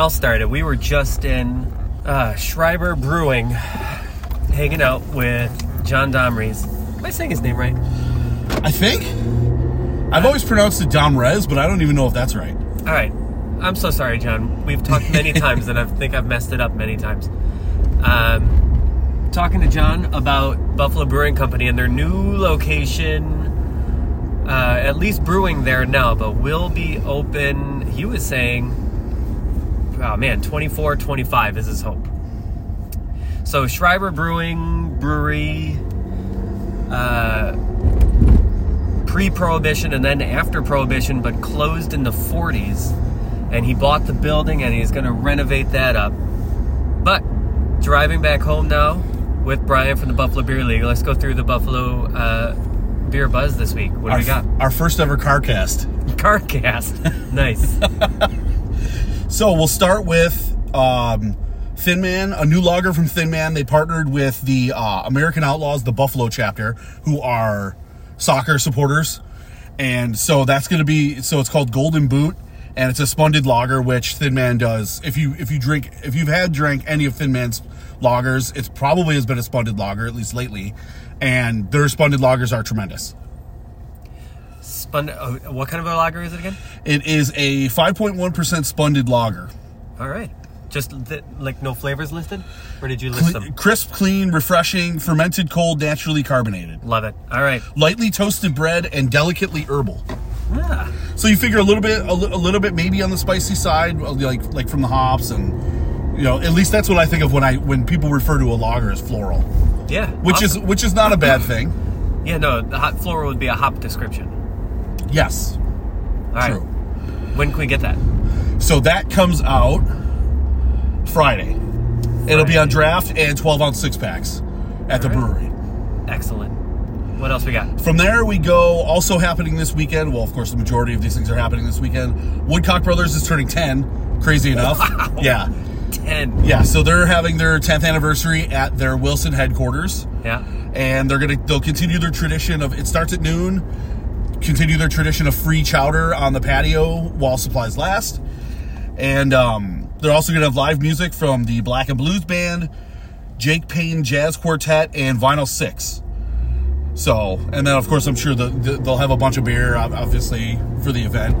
I'll start it. We were just in uh, Schreiber Brewing, hanging out with John Domries. Am I saying his name right? I think. I've always pronounced it Domrez, but I don't even know if that's right. All right. I'm so sorry, John. We've talked many times, and I think I've messed it up many times. Um, talking to John about Buffalo Brewing Company and their new location. Uh, at least brewing there now, but will be open. He was saying, oh man, 24, 25 is his hope. So Schreiber Brewing Brewery, uh, pre-prohibition and then after prohibition, but closed in the 40s. And he bought the building and he's going to renovate that up. But driving back home now with Brian from the Buffalo Beer League. Let's go through the Buffalo uh, Beer Buzz this week. What do our, we got? Our first ever car cast. Carcast. nice. So we'll start with um, Thin Man, a new lager from Thin Man. They partnered with the uh, American Outlaws, the Buffalo chapter, who are soccer supporters. And so that's going to be, so it's called Golden Boot. And it's a spunded lager, which Thin Man does. If you if you drink if you've had drank any of Thin Man's lagers, it's probably has been a spunded lager at least lately, and their spunded lagers are tremendous. Oh, what kind of a lager is it again? It is a 5.1% spunded lager. All right. Just th- like no flavors listed, or did you list Cle- them? crisp, clean, refreshing, fermented cold, naturally carbonated. Love it. All right. Lightly toasted bread and delicately herbal. Ah, So you figure a little bit, a, li- a little bit maybe on the spicy side, like like from the hops, and you know at least that's what I think of when I when people refer to a lager as floral, yeah. which is which is not a bad thing. yeah. No, the hot floral would be a hop description. Yes, All right. true. When can we get that? So that comes out Friday. It'll be on draft and 12 ounce six packs at the All right. brewery. Excellent. What else we got? From there, we go also happening this weekend. Well, of course, the majority of these things are happening this weekend. Woodcock Brothers is turning 10. Crazy enough. Yeah. Ten. Yeah. So they're having their 10th anniversary at their Wilson headquarters. Yeah. And they're going to, they'll continue their tradition of, it starts at noon, continue their tradition of free chowder on the patio while supplies last. And um, they're also going to have live music from the Black and Blues Band, Jake Payne Jazz Quartet, and Vinyl Six. So, and then of course, I'm sure the, the, they'll have a bunch of beer, obviously, for the event.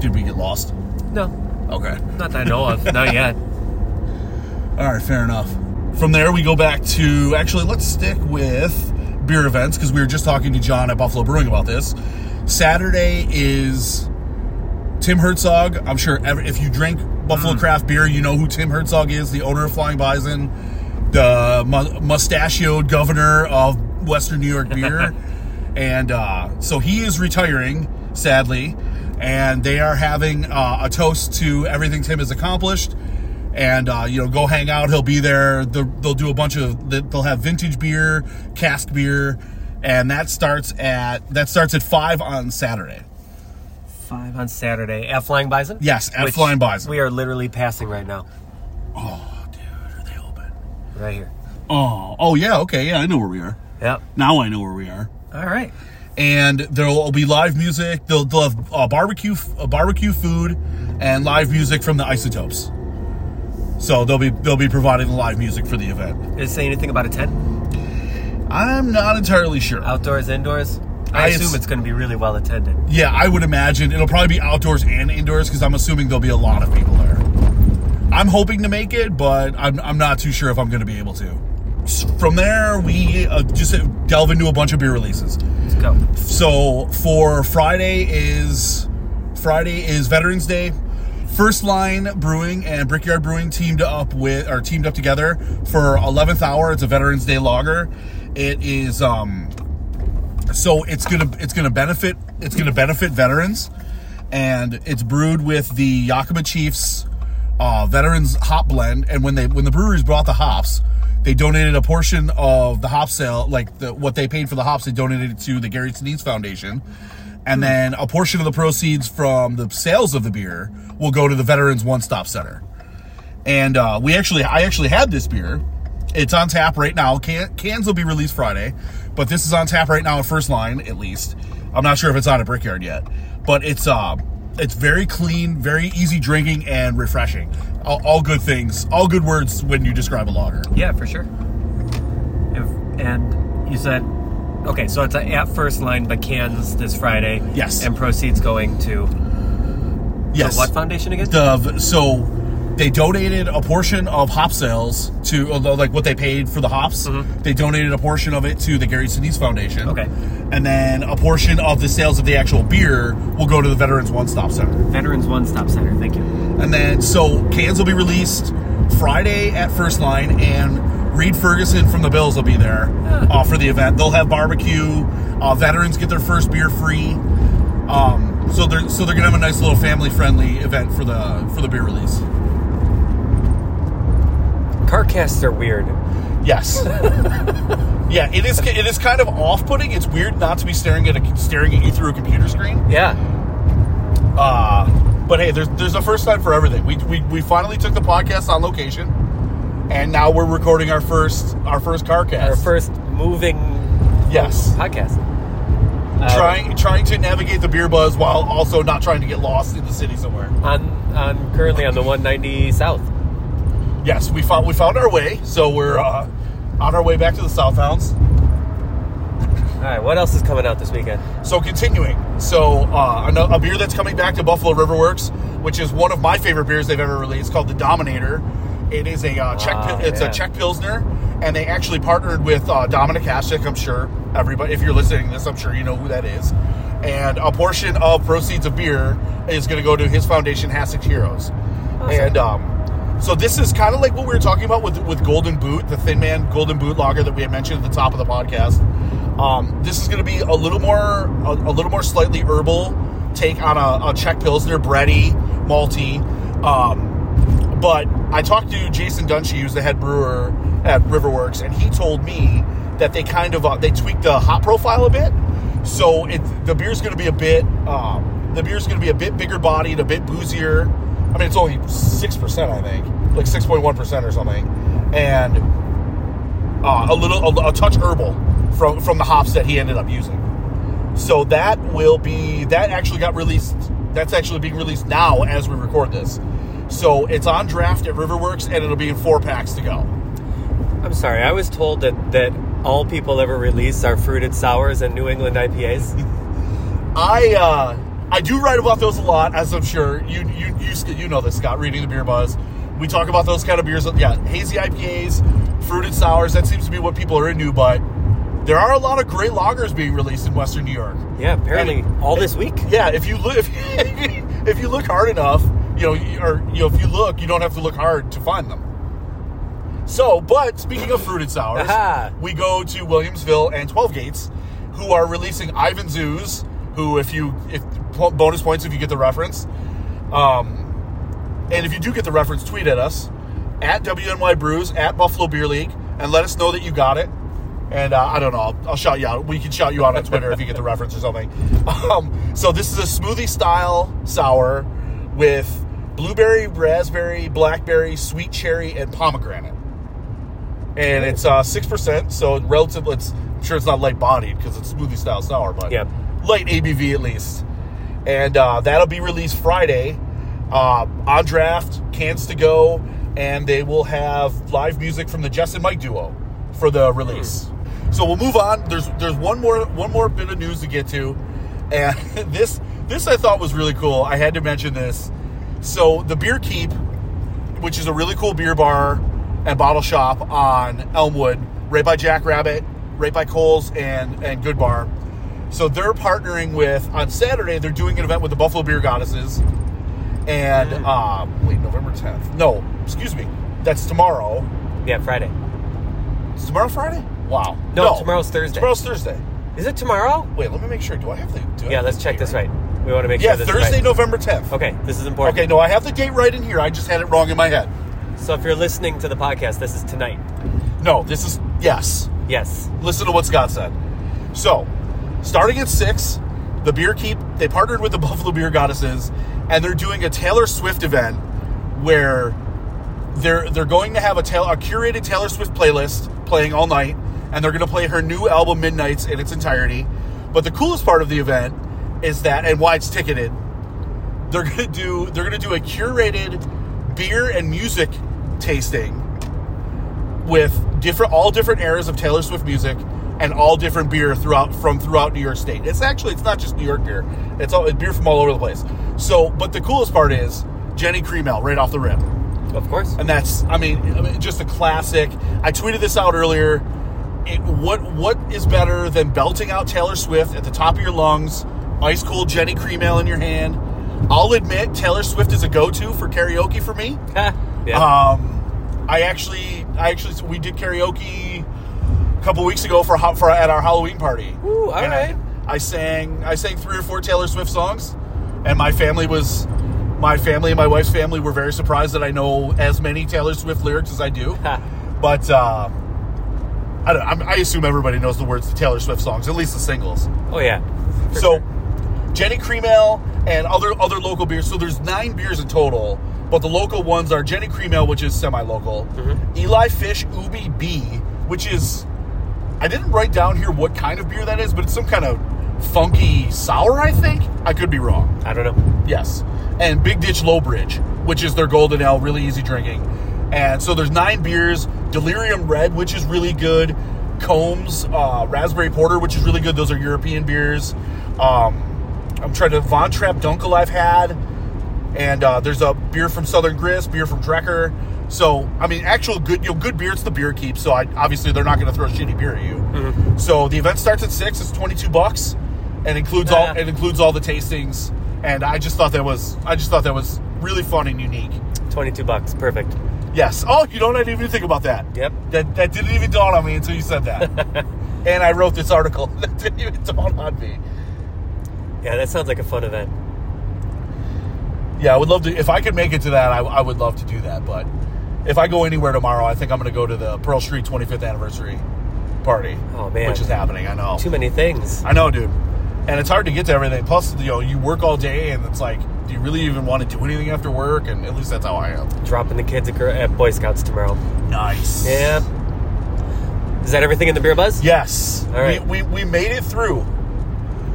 Did we get lost? No, Okay. not that I know of. not yet. All right, fair enough. From there, we go back to actually, let's stick with beer events because we were just talking to John at Buffalo Brewing about this. Saturday is Tim Herzog. I'm sure every, if you drink Buffalo craft beer, you know who Tim Herzog is, the owner of Flying Bison, the mu- mustachioed governor of Western New York beer. and uh, so he is retiring, sadly. And they are having uh, a toast to everything Tim has accomplished and uh, you know go hang out he'll be there they'll, they'll do a bunch of they'll have vintage beer cask beer and that starts at that starts at five on saturday Five on Saturday at Flying Bison. Yes, at Flying Bison. We are literally passing right now, oh dude are they open right here. oh oh yeah okay yeah i know where we are Yep. now i know where we are All right. and there will be live music they'll, they'll have uh, barbecue uh, barbecue food and live music from the isotopes so they'll be they'll be providing the live music for the event Did it say anything about a tent? i'm not entirely sure Outdoors, indoors. I, I- assume it's going to be really well attended. Yeah, I would imagine it'll probably be outdoors and indoors because I'm assuming there'll be a lot of people there. I'm hoping to make it, but I'm, I'm not too sure if I'm going to be able to. From there, we uh, just delve into a bunch of beer releases. Let's go. So for Friday is Friday is Veterans Day. First Line Brewing and Brickyard Brewing teamed up with or teamed up together for 11th hour. It's a Veterans Day lager. It is um so it's gonna it's gonna benefit it's gonna benefit veterans, and it's brewed with the Yakima Chiefs uh, veterans hop blend. And when they when the breweries brought the hops, they donated a portion of the hop sale, like the, what they paid for the hops, they donated to the Gary Sinise Foundation. And then a portion of the proceeds from the sales of the beer will go to the Veterans One Stop Center. And uh, we actually, I actually had this beer. It's on tap right now. Can, cans will be released Friday, but this is on tap right now at First Line, at least. I'm not sure if it's on at Brickyard yet, but it's uh, it's very clean, very easy drinking, and refreshing. All, all good things, all good words when you describe a lager. Yeah, for sure. If, and you said, okay, so it's a at first line, but cans this Friday. Yes. And proceeds going to Yes. the what foundation again? the so they donated a portion of hop sales to uh, like what they paid for the hops mm-hmm. they donated a portion of it to the gary sinise foundation Okay. and then a portion of the sales of the actual beer will go to the veterans one stop center Veterans One Stop Center. Thank you. and then so cans will be released friday at first line and reid ferguson from the bills will be there uh, for the event they'll have barbecue uh, veterans get their first beer free um, so they're so they're gonna have a nice little family friendly event for the for the beer release Car casts are weird. Yes. yeah, it is. It is kind of off-putting. It's weird not to be staring at a staring at you through a computer screen. Yeah. Uh, but hey, there's there's a first time for everything. We, we we finally took the podcast on location, and now we're recording our first our first car cast. Our first moving yes, podcast. Uh, trying trying to navigate the beer buzz while also not trying to get lost in the city somewhere. on on currently on the 190 South. Yes, we found we found our way, so we're uh, on our way back to the Southtowns. All right, what else is coming out this weekend? So continuing, so uh, a, a beer that's coming back to Buffalo River Works, which is one of my favorite beers they've ever released, called the Dominator. It is a uh, Czech. Wow, It's yeah. a Czech pilsner, and they actually partnered with uh, Dominik Hasek. I'm sure everybody, if you're listening to this, I'm sure you know who that is. And a portion of proceeds of beer is going to go to his foundation, Hasek Heroes. And um, so this is kind of like what we were talking about with with Golden Boot, the Thin Man Golden Boot Lager that we had mentioned at the top of the podcast. Um, this is going to be a little more a, a little more slightly herbal take on a, a Czech Pilsner, bready, malty. Um, but I talked to Jason Dunshee, who's the head brewer at Riverworks, and he told me that they kind of uh, they tweaked the hop profile a bit. So it the beer's going to be a bit um, the beer's going to be a bit bigger bodied, a bit boozier. I mean, it's only six percent, I think, like six point one percent or something, and uh, a little a, a touch herbal from from the hops that he ended up using. So that will be that actually got released. That's actually being released now as we record this. So it's on draft at Riverworks, and it'll be in four packs to go. I'm sorry, I was told that that all people ever release are fruited sours and New England IPAs. I uh, I do write about those a lot, as I'm sure you you you you know this, Scott. Reading the beer buzz, we talk about those kind of beers. Yeah, hazy IPAs, fruited sours. That seems to be what people are into. But there are a lot of great lagers being released in Western New York. Yeah, apparently And- all this week. Yeah, if you look if, if you look hard enough, you know, or you know, if you look, you don't have to look hard to find them. So, but speaking of fruited sours, Aha. we go to Williamsville and Twelve Gates, who are releasing Ivan Zoos. Who, if you if bonus points if you get the reference, um, and if you do get the reference, tweet at us at WNY Brews at Buffalo Beer League and let us know that you got it. And uh, I don't know, I'll, I'll shout you out. We can shout you out on Twitter if you get the reference or something. Um, so this is a smoothie style sour with blueberry, raspberry, blackberry, sweet cherry, and pomegranate. And it's uh, six percent, so relative. It's I'm sure it's not light bodied because it's smoothie style sour, but Yep. light ABV at least. And uh, that'll be released Friday uh, on draft, cans to go, and they will have live music from the Jess and Mike duo for the release. So we'll move on. There's there's one more one more bit of news to get to, and this this I thought was really cool. I had to mention this. So the Beer Keep, which is a really cool beer bar and bottle shop on Elmwood, right by Jackrabbit, right by Coles and and Good Bar. So they're partnering with on Saturday. They're doing an event with the Buffalo Beer Goddesses, and um, wait, November tenth. No, excuse me, that's tomorrow. Yeah, Friday. Is tomorrow Friday? Wow. No, tomorrow's Thursday. Tomorrow's Thursday. Is it tomorrow? Wait, let me make sure. Do I have the? Do I Yeah, have let's the check date this right. We want to make Yeah, sure this Thursday, right. November tenth. Okay, this is important. Okay, no, I have the date right in here. I just had it wrong in my head. So if you're listening to the podcast, this is tonight. No, this is yes. Yes. Listen to what Scott said. So, starting at six, the Beer Keep they partnered with the Buffalo Beer Goddesses, and they're doing a Taylor Swift event where they're they're going to have a, Taylor, a curated Taylor Swift playlist playing all night, and they're going to play her new album Midnights in its entirety. But the coolest part of the event is that, and why it's ticketed, they're gonna do they're gonna do a curated beer and music tasting with different all different eras of Taylor Swift music and all different beer throughout from throughout New York State. It's actually it's not just New York beer. It's all it's beer from all over the place. So, but the coolest part is Genny Cream right off the rim. Of course. And that's I mean, I mean just a classic. I tweeted this out earlier. It, what what is better than belting out Taylor Swift at the top of your lungs, ice cold Genny Cream Ale in your hand? I'll admit Taylor Swift is a go-to for karaoke for me. yeah. Um, I actually, I actually, we did karaoke a couple weeks ago for for at our Halloween party. Ooh, all And I- I, sang, I sang three or four Taylor Swift songs, and my family was, my family and my wife's family were very surprised that I know as many Taylor Swift lyrics as I do. but uh, I don't. I'm, I assume everybody knows the words to Taylor Swift songs, at least the singles. oh yeah. For So, sure. Genny Cream Ale and other other local beers. So there's nine beers in total, but the local ones are Genny Cream Ale, which is semi-local. Mm-hmm. Eli Fish Ubi B, which is I didn't write down here what kind of beer that is, but it's some kind of funky sour. I think I could be wrong. I don't know. Yes, and Big Ditch Low Bridge, which is their golden ale, really easy drinking. And so there's nine beers. Delirium Red, which is really good. Combs uh, Raspberry Porter, which is really good. Those are European beers. Um, I'm trying to Von Trapp Dunkel I've had, and uh, there's a beer from Southern Grist, beer from Drekker. So I mean, actual good, you know, good beer. It's the beer keep. So I obviously they're not going to throw shitty beer at you. So the event starts at six. It's 22 bucks, and includes all it includes all the tastings. And I just thought that was I just thought that was really fun and unique. Twenty-two bucks. Perfect. Yes. Oh, you know what? I didn't even think about that. Yep. That that didn't even dawn on me until you said that. and I wrote this article. That didn't even dawn on me. Yeah, that sounds like a fun event. Yeah, I would love to. If I could make it to that, I, I would love to do that. But if I go anywhere tomorrow, I think I'm going to go to the Pearl Street 25th anniversary party. Oh, man. which is happening. I know. Too many things. I know, dude. And it's hard to get to everything. Plus, you know, you work all day, and it's like, do you really even want to do anything after work? And at least that's how I am. Dropping the kids at, at Boy Scouts tomorrow. Nice. Yeah. Is that everything in the beer buzz? Yes. All right. We, we, we made it through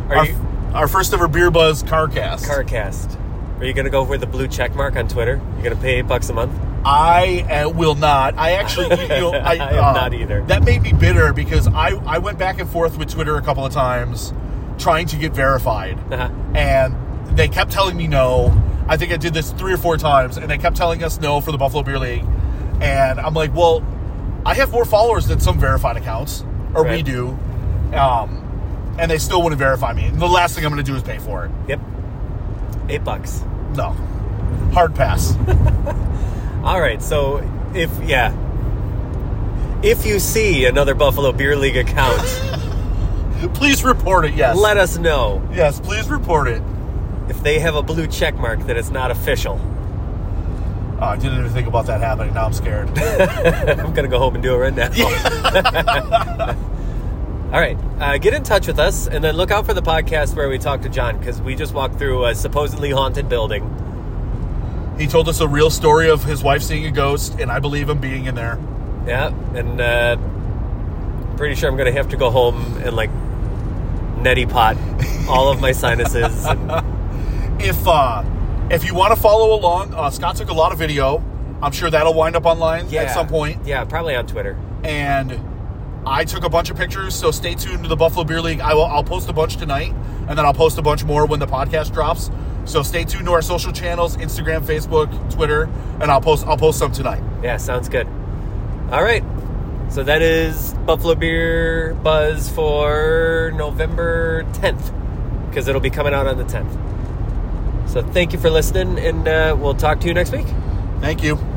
Are our, you our first ever beer buzz carcast. Carcast? Are you gonna go for the blue check mark on Twitter? You're gonna pay eight bucks a month? I uh, will not. I actually, you know, I, I am uh, not either. That made me bitter because I, I went back and forth with Twitter a couple of times trying to get verified, Uh-huh. and they kept telling me no. I think I did this three or four times, and they kept telling us no for the Buffalo Beer League. And I'm like, well, I have more followers than some verified accounts, or we do, um, and they still wouldn't verify me. And the last thing I'm going to do is pay for it. Yep. Eight bucks. No, hard pass. All right. So if yeah, if you see another Buffalo Beer League account, please report it. Yes. let us know. yes, please report it. If they have a blue check mark that it's not official, Oh, I didn't even think about that happening. Now I'm scared. I'm gonna go home and do it right now. All right, uh, get in touch with us, and then look out for the podcast where we talk to John because we just walked through a supposedly haunted building. he told us a real story of his wife seeing a ghost, and I believe him being in there. Yeah, and uh, pretty sure I'm gonna have to go home and like neti pot all of my sinuses. And, If uh, if you want to follow along, uh, Scott took a lot of video. I'm sure that'll wind up online yeah, at some point. Yeah, probably on Twitter. And I took a bunch of pictures, so stay tuned to the Buffalo Beer League. I will. I'll post a bunch tonight, and then I'll post a bunch more when the podcast drops. So stay tuned to our social channels: Instagram, Facebook, Twitter, and I'll post. I'll post some tonight. Yeah, sounds good. All right. So that is Buffalo Beer Buzz for November 10th because it'll be coming out on the 10th. So thank you for listening, and uh, we'll talk to you next week. Thank you.